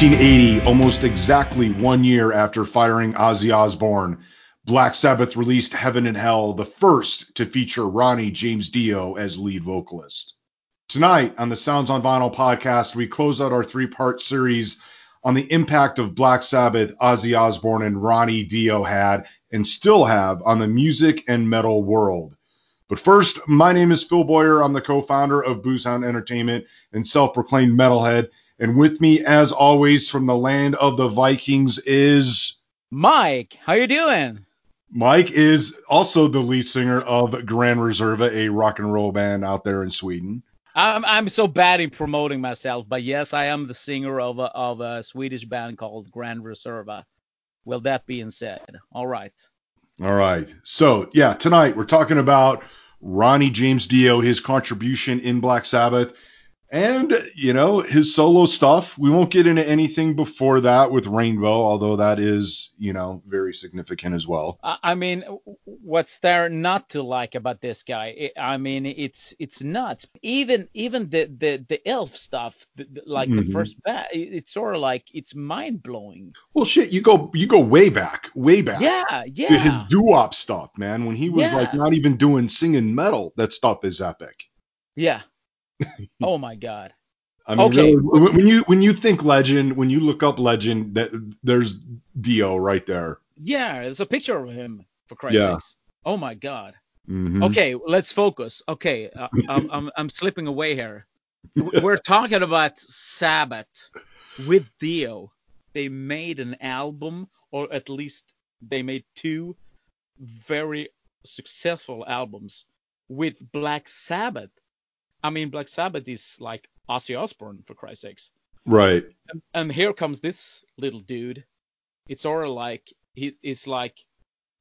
In 1980, almost exactly one year after firing Ozzy Osbourne, Black Sabbath released Heaven and Hell, the first to feature Ronnie James Dio as lead vocalist. Tonight on the Sounds on Vinyl podcast, we close out our three part series on the impact of Black Sabbath, Ozzy Osbourne, and Ronnie Dio had and still have on the music and metal world. But first, my name is Phil Boyer. I'm the co founder of Boozehound Entertainment and self proclaimed metalhead. And with me, as always, from the land of the Vikings is Mike. How you doing? Mike is also the lead singer of Grand Reserva, a rock and roll band out there in Sweden. I'm I'm so bad in promoting myself, but yes, I am the singer of a, of a Swedish band called Grand Reserva. Well, that being said, all right. All right. So yeah, tonight we're talking about Ronnie James Dio, his contribution in Black Sabbath, and you know his solo stuff we won't get into anything before that with rainbow although that is you know very significant as well. I mean what's there not to like about this guy? I mean it's it's nuts. Even even the the the elf stuff the, the, like mm-hmm. the first bat it's sort of like it's mind-blowing. Well shit you go you go way back way back. Yeah yeah his doo-wop stuff man when he was yeah. like not even doing singing metal that stuff is epic. Yeah oh my god. I mean, okay. Really, when you when you think legend, when you look up legend, that there's Dio right there. Yeah, there's a picture of him for Christ's yeah. sakes. Oh my god. Mm-hmm. Okay, let's focus. Okay, uh, I'm, I'm I'm slipping away here. We're talking about Sabbath with Dio. They made an album, or at least they made two very successful albums with Black Sabbath I mean, Black Sabbath is like Ozzy Osbourne for Christ's sakes. Right. And, and here comes this little dude. It's sort of like he, he's like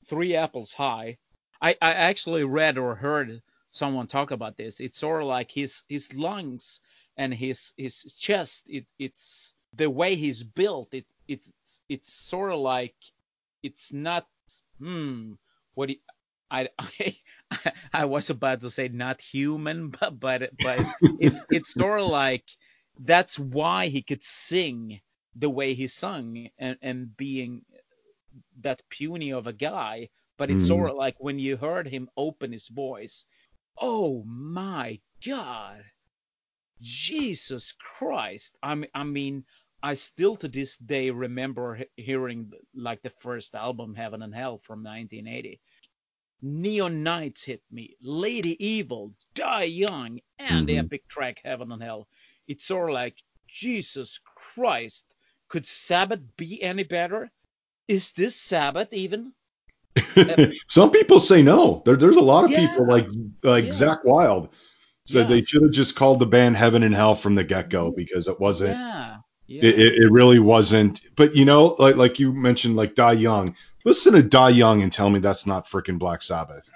three apples high. I, I actually read or heard someone talk about this. It's sort of like his his lungs and his his chest. It it's the way he's built. It it's it's sort of like it's not hmm what he, I, I I was about to say not human, but but but it's it's sort of like that's why he could sing the way he sung and and being that puny of a guy. But it's mm. sort of like when you heard him open his voice, oh my God, Jesus Christ! I mean, I mean, I still to this day remember hearing like the first album, Heaven and Hell, from 1980 Neon Knights hit me, Lady Evil, Die Young, and mm-hmm. the epic track Heaven and Hell. It's sort of like, Jesus Christ, could Sabbath be any better? Is this Sabbath even? Some people say no. There, there's a lot of yeah. people like like yeah. Zakk Wylde said yeah. they should have just called the band Heaven and Hell from the get go mm-hmm. because it wasn't. Yeah. Yeah. It, it really wasn't. But you know, like like you mentioned, like Die Young. Listen to Die Young and tell me that's not freaking Black Sabbath.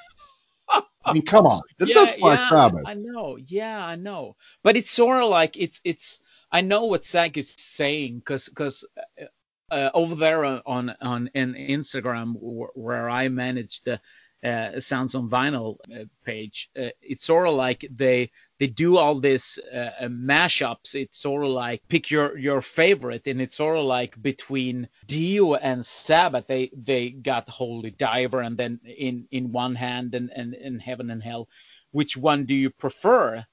I mean, come on, yeah, that's Black yeah, Sabbath. I know, yeah, I know, but it's sort of like it's it's. I know what Zakk is saying because because uh, uh, over there on on, on in Instagram where, where I manage the uh, Sounds on Vinyl uh, page. Uh, it's sort of like they they do all this uh, mashups. It's sort of like pick your your favorite, and it's sort of like between Dio and Sabbath. They they got Holy Diver, and then in in one hand, and and in Heaven and Hell. Which one do you prefer?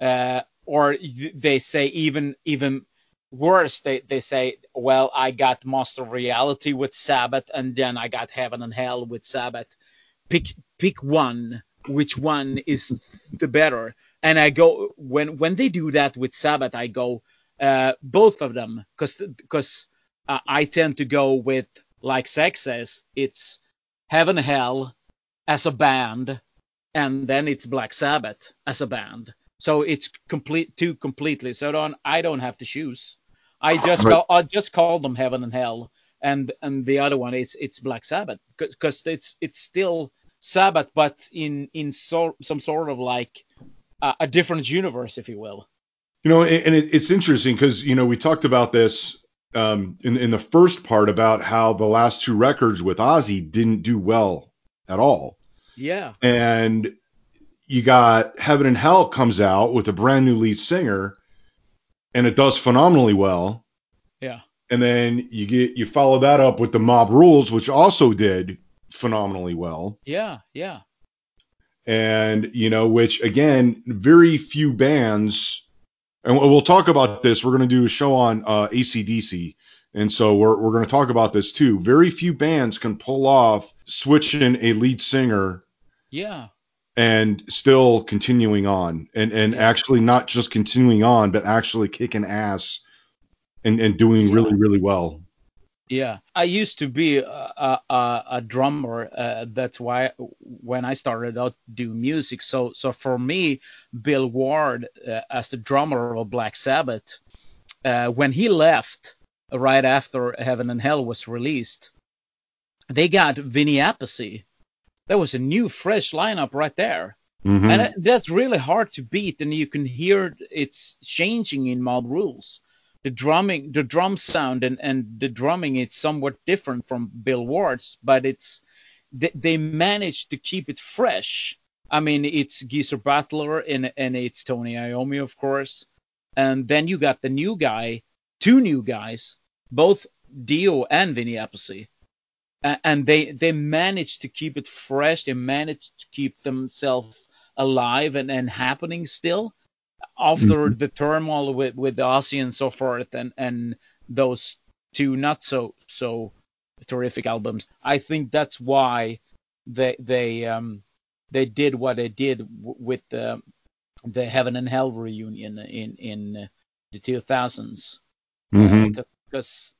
Uh, or they say even even worse they, they say well i got master reality with sabbath and then i got heaven and hell with sabbath pick pick one which one is the better. And i go when when they do that with sabbath i go uh, both of them because because uh, i tend to go with like Zakk says it's heaven hell as a band and then it's black sabbath as a band. So it's complete two completely. So don't i don't have to choose. I just right. i just call them heaven and hell and and the other one it's it's Black Sabbath because it's it's still Sabbath, but in in so, some sort of like uh, a different universe, if you will. You know, and it, it's interesting because you know we talked about this um, in in the first part about how the last two records with Ozzy didn't do well at all. Yeah. And you got Heaven and Hell comes out with a brand new lead singer, and it does phenomenally well Yeah. And then you get you follow that up with the Mob Rules, which also did phenomenally well. Yeah, yeah. And you know, which again, very few bands. And we'll talk about this. We're going to do a show on uh, ACDC, and so we're we're going to talk about this too. Very few bands can pull off switching a lead singer Yeah. and still continuing on and and Yeah. actually not just continuing on but actually kicking ass and and doing Yeah. really really well Yeah, I used to be a, a, a drummer. Uh, that's why when I started out do music, so so for me, Bill Ward uh, as the drummer of Black Sabbath, uh, when he left right after Heaven and Hell was released, they got Vinny Appice. There was a new, fresh lineup right there. Mhm. And uh, that's really hard to beat, and you can hear it's changing in Mob Rules. The drumming, the drum sound, and, and the drumming is somewhat different from Bill Ward's, but it's they, they managed to keep it fresh. I mean, it's Geezer Butler and and it's Tony Iommi, of course, and then you got the new guy, two new guys, both Dio and Vinny Appice, and they they managed to keep it fresh. They managed to keep themselves alive and, and happening still after the turmoil with with Ozzy and so forth and and those two not so so terrific albums. I think that's why they they um they did what they did w- with the the Heaven and Hell reunion in in uh, the 2000s Mhm. because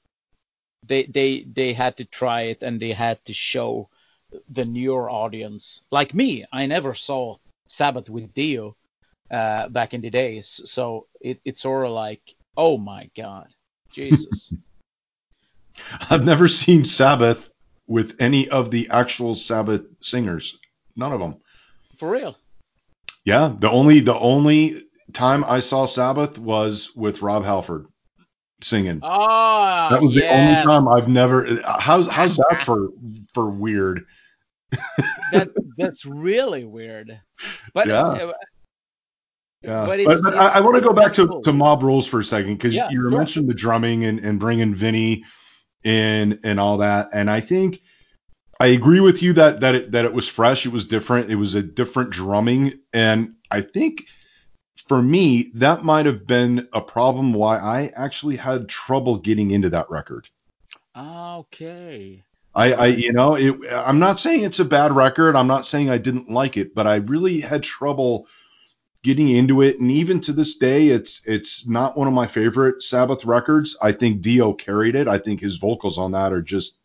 they they they had to try it and they had to show the newer audience like me i never saw sabbath with dio uh, back in the days. So it, it's sort of like oh my god jesus. I've never seen sabbath with any of the actual sabbath singers. None of them for real? Yeah the only the only time i saw sabbath was with rob halford singing. Ah that was the yes. only time i've never how's how's that for for weird? That that's really weird. But Yeah. Yeah, But but, it's- but it's- I, I want to go back to, to mob rules for a second because Yeah, you sure. mentioned the drumming and, and bringing Vinny in and all that, and I think I agree with you that that it, that it was fresh, it was different, it was a different drumming, and I think for me that might have been a problem why I actually had trouble getting into that record. ah, okay I, I you know, it, I'm not saying it's a bad record. I'm not saying I didn't like it, but I really had trouble getting into it. And even to this day, it's it's not one of my favorite Sabbath records. I think Dio carried it. I think his vocals on that are just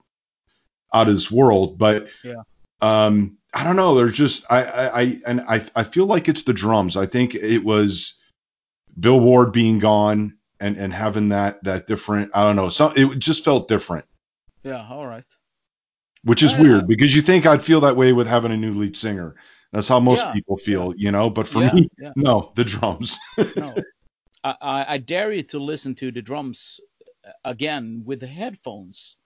out of this world. But Yeah. um, I don't know. There's just I I, I and I I feel like it's the drums. I think it was Bill Ward being gone and and having that that different. I don't know. So it just felt different yeah all right which is I- weird I- because you think I'd feel that way with having a new lead singer. That's how most Yeah, people feel, you know. But for yeah, me, yeah. no, the drums. no. I, I, I dare you to listen to the drums uh, again with the headphones.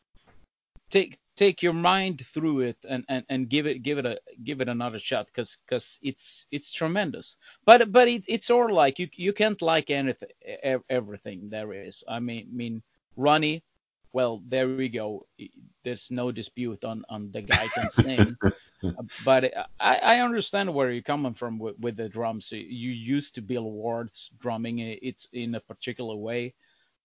Take take your mind through it and, and, and give it give it a give it another shot because cause it's it's tremendous. But but it, it's all like you you can't like anything everything there is. I mean mean Ronnie, well there we go. There's no dispute on on the guy can sing. but I, I understand where you're coming from with, with the drums. You used to Bill Ward's drumming. It's in a particular way,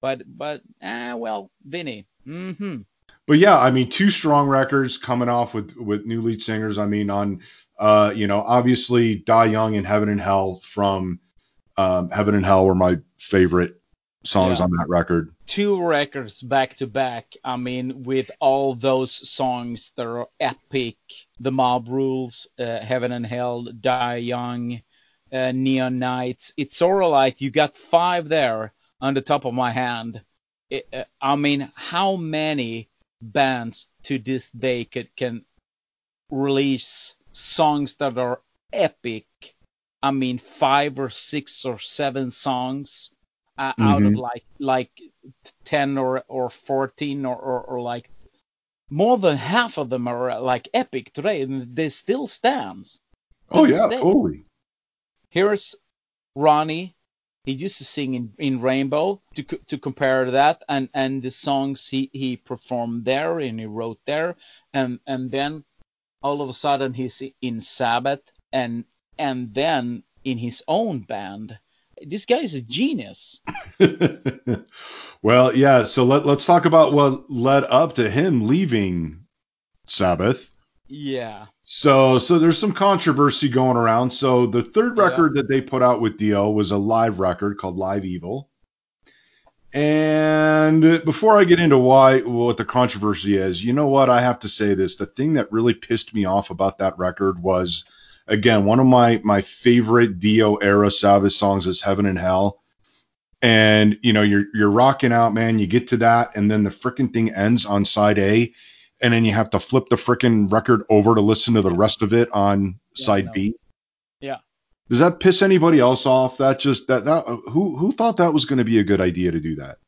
but but ah well, Vinny. Mm-hmm. But yeah, I mean, two strong records coming off with with new lead singers. I mean, on uh, you know, obviously Die Young and Heaven and Hell from um, Heaven and Hell were my favorite songs Yeah. on that record. Two records back to back. I mean, with all those songs that are epic. The Mob Rules, uh, Heaven and Hell, Die Young, uh, Neon Knights. It's sort of like you got five there on the top of my hand. It, uh, I mean, how many bands to this day can, can release songs that are epic? I mean, five or six or seven songs uh, out of Mhm. like like 10 or or 14 or, or, or like more than half of them are uh, like epic today and they still stands Oh yeah, totally. here's ronnie he used to sing in, in Rainbow to to compare that, and and the songs he he performed there and he wrote there, and and then all of a sudden he's in Sabbath, and and then in his own band. This guy is a genius. well, yeah. So let let's talk about what led up to him leaving Sabbath. Yeah. So so there's some controversy going around. So the third record yeah. that they put out with Dio was a live record called Live Evil. And before I get into why what the controversy is, you know what? I have to say this. The thing that really pissed me off about that record was again, one of my my favorite Dio era Sabbath songs is Heaven and Hell. And you know, you're you're rocking out, man. You get to that, and then the freaking thing ends on side A, and then you have to flip the freaking record over to listen to the rest of it on yeah, side. B. Yeah. Does that piss anybody else off? That just that that uh, who who thought that was going to be a good idea to do that?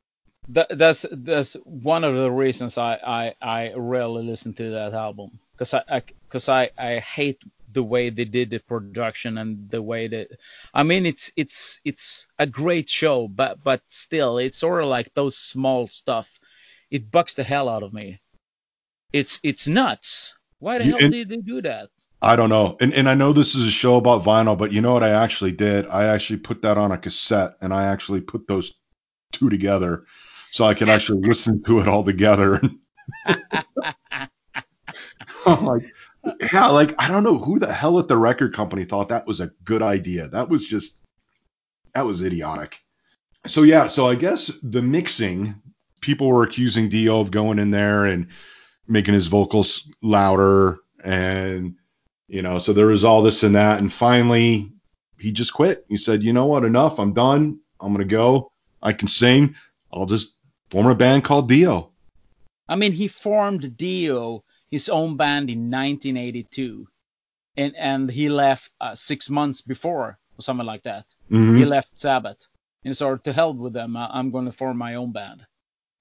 That, that's that's one of the reasons I I, I rarely listen to that album because I because I, I, I hate the way they did the production and the way that I mean it's it's it's a great show but but still it's sort of like those small stuff it bucks the hell out of me it's it's nuts. Why the you, hell did they do that? I don't know. And and I know this is a show about vinyl, but you know what I actually did? I actually put that on a cassette and I actually put those two together so I could actually listen to it all together. I'm like, yeah, like I don't know who the hell at the record company thought that was a good idea. That was just that was idiotic. So yeah, so I guess the mixing, people were accusing Dio of going in there and making his vocals louder and you know so there was all this and that. And finally he just quit. He said you know what? Enough. I'm done. I'm gonna go. I can sing. I'll just form a band called dio i mean he formed dio his own band in 1982 and and he left uh, six months before or something like that mm-hmm. he left sabbath and so to hell with them i'm going to form my own band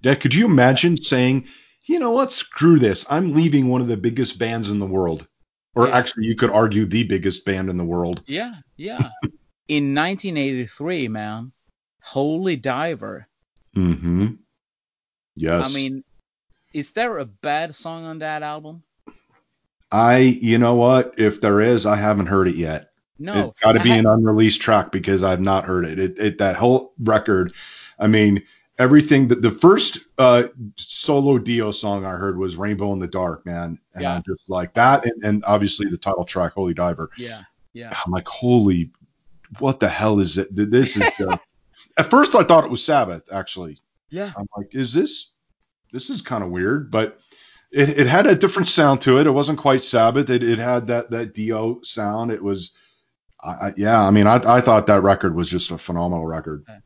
yeah could you imagine saying you know what? Screw this. I'm leaving one of the biggest bands in the world. Or yeah. actually, you could argue the biggest band in the world. Yeah, yeah. in 1983, man, Holy Diver. Mm-hmm. Yes. I mean, is there a bad song on that album? I, you know what? If there is, I haven't heard it yet. No. It's got to be an unreleased track because I've not heard it. It, it. That whole record, I mean, everything that the first uh, solo Dio song I heard was Rainbow in the Dark, man. And yeah. I'm just like that. And, and, obviously the title track, Holy Diver. Yeah. Yeah. I'm like, holy, what the hell is it? This is, uh, at first I thought it was Sabbath, actually. Yeah. I'm like, is this, this is kind of weird, but it, it had a different sound to it. It wasn't quite Sabbath. It, it had that, that Dio sound. It was, I, yeah, I mean, I, I thought that record was just a phenomenal record. Okay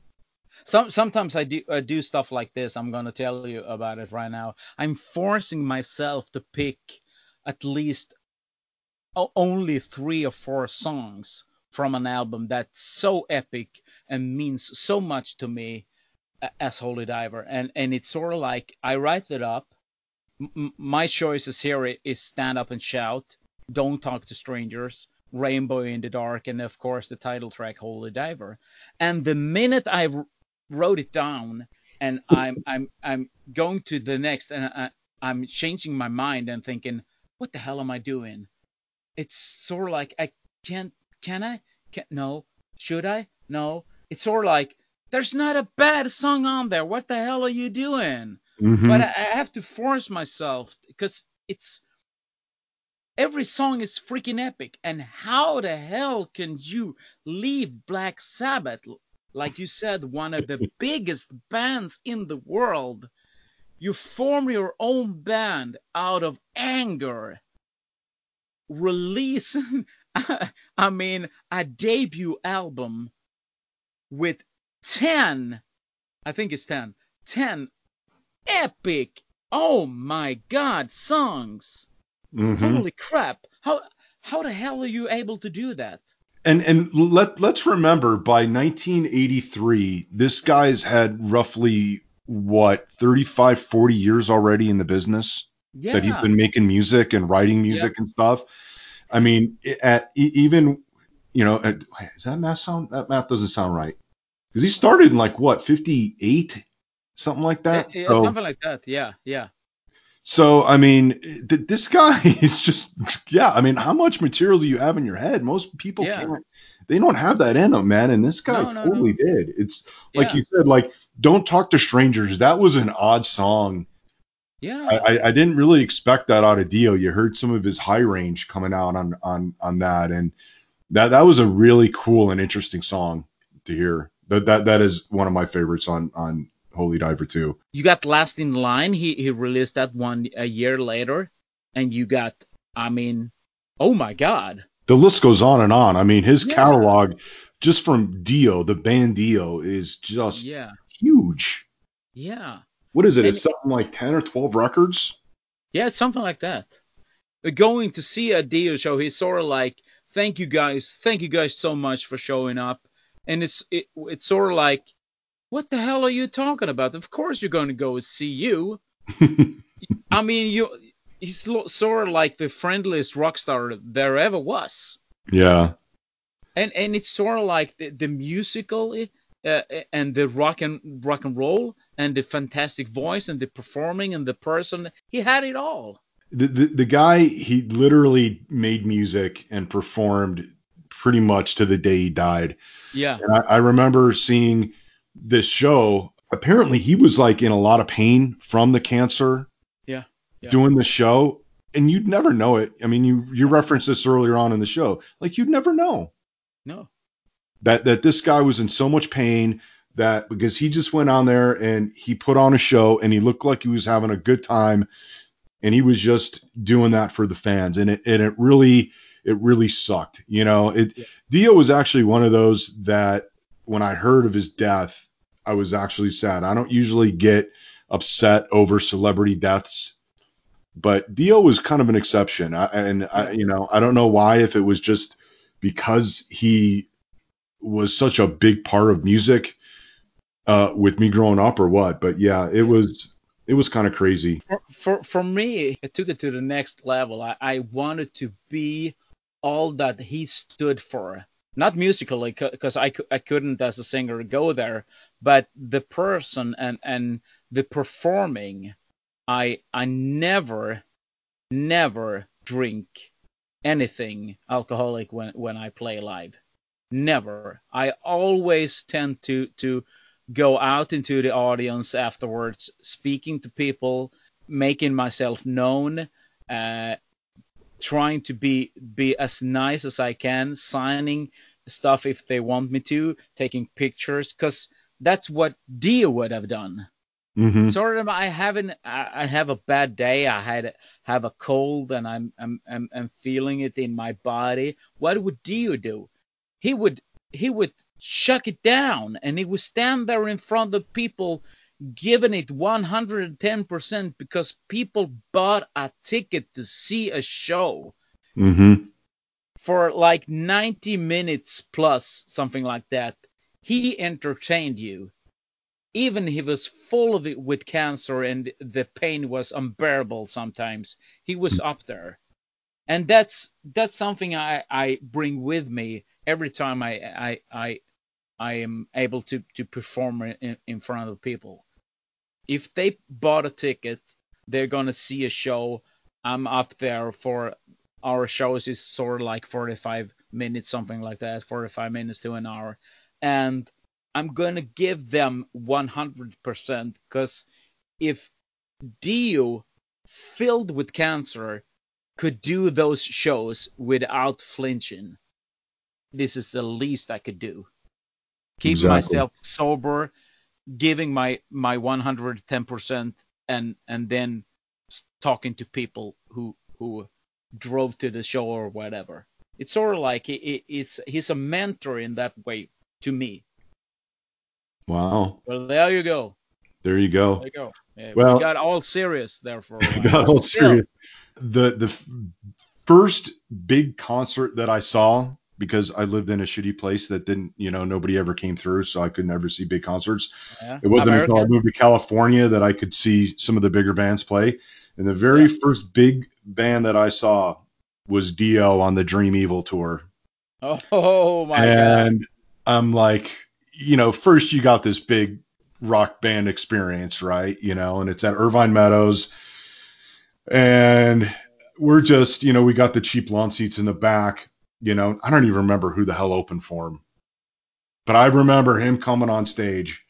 some sometimes I do I do stuff like this. I'm gonna tell you about it right now. I'm forcing myself to pick at least only three or four songs from an album that's so epic and means so much to me as Holy Diver. And and it's sort of like I write it up. M- my choices here is Stand Up and Shout, Don't Talk to Strangers, Rainbow in the Dark, and of course the title track Holy Diver. And the minute I wrote it down and I'm I'm I'm going to the next and I, I'm changing my mind and thinking, what the hell am I doing? It's sort of like I can't can I? Can no. Should I? No. It's sort of like there's not a bad song on there. What the hell are you doing? Mm-hmm. But I, I have to force myself because it's every song is freaking epic. And how the hell can you leave Black Sabbath like you said, one of the biggest bands in the world. You form your own band out of anger. Release, I mean, a debut album with 10, I think it's 10, 10 epic, oh my god, songs. Mm-hmm. Holy crap. How, how the hell are you able to do that? and and let let's remember by 1983 this guy's had roughly what 35 40 years already in the business yeah. that he's been making music and writing music and stuff i mean at even you know at, does that math sound that math doesn't sound right because he started in like what 58, something like that. Yeah, so, something like that. Yeah, yeah. so I mean, th- this guy is just yeah. I mean, how much material do you have in your head? Most people Yeah. can't. They don't have that in them, man. And this guy No, no, totally did. It's like Yeah. you said, like "Don't Talk to Strangers." That was an odd song. Yeah. I, I, I didn't really expect that out of Dio. You heard some of his high range coming out on on on that, and that that was a really cool and interesting song to hear. That that that is one of my favorites on on Holy Diver too. you got Last in Line. He he released that one a year later, and you got. I mean, oh my God. The list goes on and on. I mean, his Yeah. catalog just from Dio, the band Dio, is just Yeah. huge. Yeah. What is it? And- It's something like ten or twelve records. Yeah, it's something like that. Uh, Going to see a Dio show, he's sort of like, "Thank you guys, thank you guys so much for showing up," and it's it, it's sort of like, "What the hell are you talking about? Of course you're going to go see you." I mean, you he's lo- sort of like the friendliest rock star there ever was, yeah. and and it's sort of like the the musical uh, and the rock and rock and roll and the fantastic voice and the performing and the person. He had it all. the, the the guy he literally made music and performed pretty much to the day he died. Yeah. And I, I remember seeing this show. Apparently, he was like in a lot of pain from the cancer. Yeah, yeah. Doing the show, and you'd never know it. I mean, you you referenced this earlier on in the show. Like you'd never know No. that that this guy was in so much pain that because he just went on there and he put on a show and he looked like he was having a good time and he was just doing that for the fans and it and it really it really sucked you know it Yeah. dio was actually one of those that when i heard of his death i was actually sad i don't usually get upset over celebrity deaths but dio was kind of an exception I, and I, you know i don't know why if it was just because he was such a big part of music uh, with me growing up or what. But yeah, it was it was kind of crazy. For, for for me, it took it to the next level. I, I wanted to be all that he stood for. Not musically, because I, I couldn't as a singer go there, but the person and, and the performing. I I never, never drink anything alcoholic when, when I play live. Never. I always tend to to go out into the audience afterwards, speaking to people, making myself known, uh, trying to be be as nice as I can, signing stuff if they want me to, taking pictures, because that's what Dio would have done. hmm Sort of, I haven't, I have a bad day. I had have a cold, and I'm I'm I'm, I'm feeling it in my body. What would Dio do? He would he would shut it down, and he would stand there in front of people, giving it 110% because people bought a ticket to see a show hmm for like 90 minutes plus, something like that. He entertained you. Even he was full of it with cancer and the pain was unbearable sometimes. He was up there. And that's that's something I, I bring with me every time I I I, I am able to, to perform in, in front of people. If they bought a ticket, they're gonna see a show. I'm up there for our shows is sort of like 45 minutes, something like that, 45 minutes to an hour, and I'm gonna give them 100% because if Dio, filled with cancer, could do those shows without flinching, this is the least I could do. Keep Exactly. myself sober, giving my my 110%, and and then talking to people who who drove to the show or whatever. It's sort of like it, it, it's he's a mentor in that way to me. Wow. Well, there you go. There you go. There you go. Yeah, Well- we got all serious there for a while. Got all serious. The the f- first big concert that I saw because I lived in a shitty place that didn't, you know, nobody ever came through, so I could never see big concerts. yeah. It wasn't until I moved to California that I could see some of the bigger bands play. And the very Yeah. first big band that I saw was Dio on the Dream Evil tour. Oh my god. and I'm like, you know, first you got this big rock band experience, right? You know, and it's at Irvine Meadows. And we're just, you know, we got the cheap lawn seats in the back. You know, I don't even remember who the hell opened for him. But I remember him coming on stage.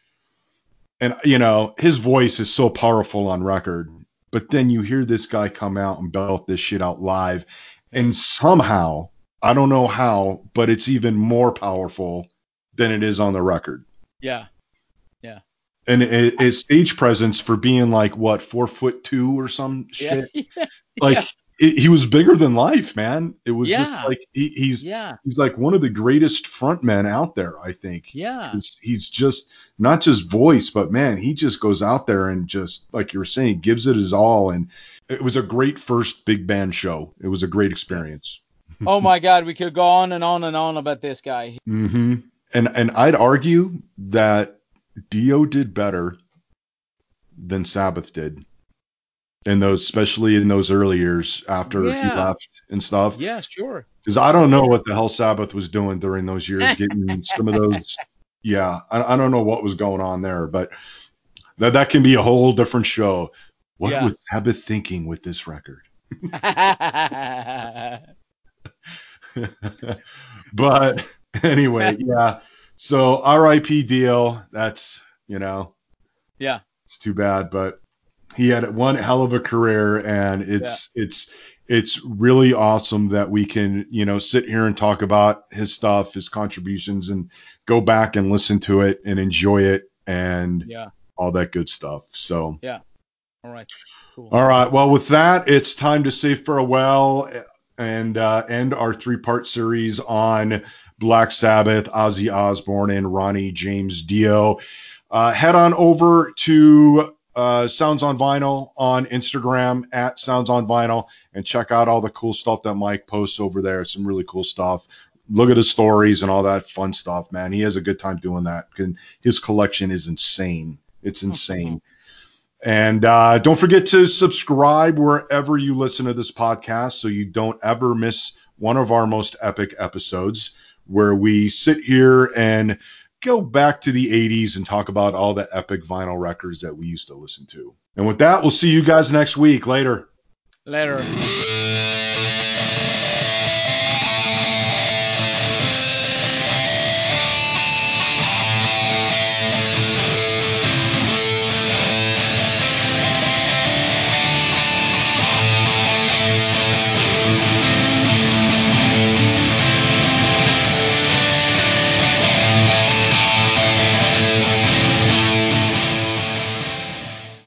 And, you know, his voice is so powerful on record. But then you hear this guy come out and belt this shit out live. And somehow, I don't know how, but it's even more powerful than it is on the record. Yeah. Yeah. And it, his stage presence for being like what four foot two or some shit, Yeah. like yeah. It, he was bigger than life, man. It was just like he, he's Yeah. he's like one of the greatest frontmen out there. I think. Yeah. He's, he's just not just voice, but man, he just goes out there and just like you were saying, gives it his all. And it was a great first big band show. It was a great experience. Oh my God, we could go on and on and on about this guy. hmm And and I'd argue that Dio did better than Sabbath did. In those, especially in those early years after he left and stuff, Yeah, sure. because I don't know what the hell Sabbath was doing during those years, getting some of those. Yeah, I, I don't know what was going on there, but that that can be a whole different show. What Yeah. was Sabbath thinking with this record? but anyway, yeah. So R.I.P. Dio. That's you know, yeah. it's too bad, but he had one hell of a career, and it's it's it's really awesome that we can you know sit here and talk about his stuff, his contributions, and go back and listen to it and enjoy it and Yeah. all that good stuff. So. Yeah, all right. Cool. All right. Well, with that, it's time to say farewell and uh, end our three part series on Black Sabbath, Ozzy Osbourne, and Ronnie James Dio. Uh, head on over to uh, Sounds on Vinyl on Instagram at Sounds on Vinyl and check out all the cool stuff that Mike posts over there. Some really cool stuff. Look at his stories and all that fun stuff, man. He has a good time doing that. And His collection is insane. It's insane. And uh, don't forget to subscribe wherever you listen to this podcast so you don't ever miss one of our most epic episodes where we sit here and go back to the 80s and talk about all the epic vinyl records that we used to listen to. And with that, we'll see you guys next week. Later. Later.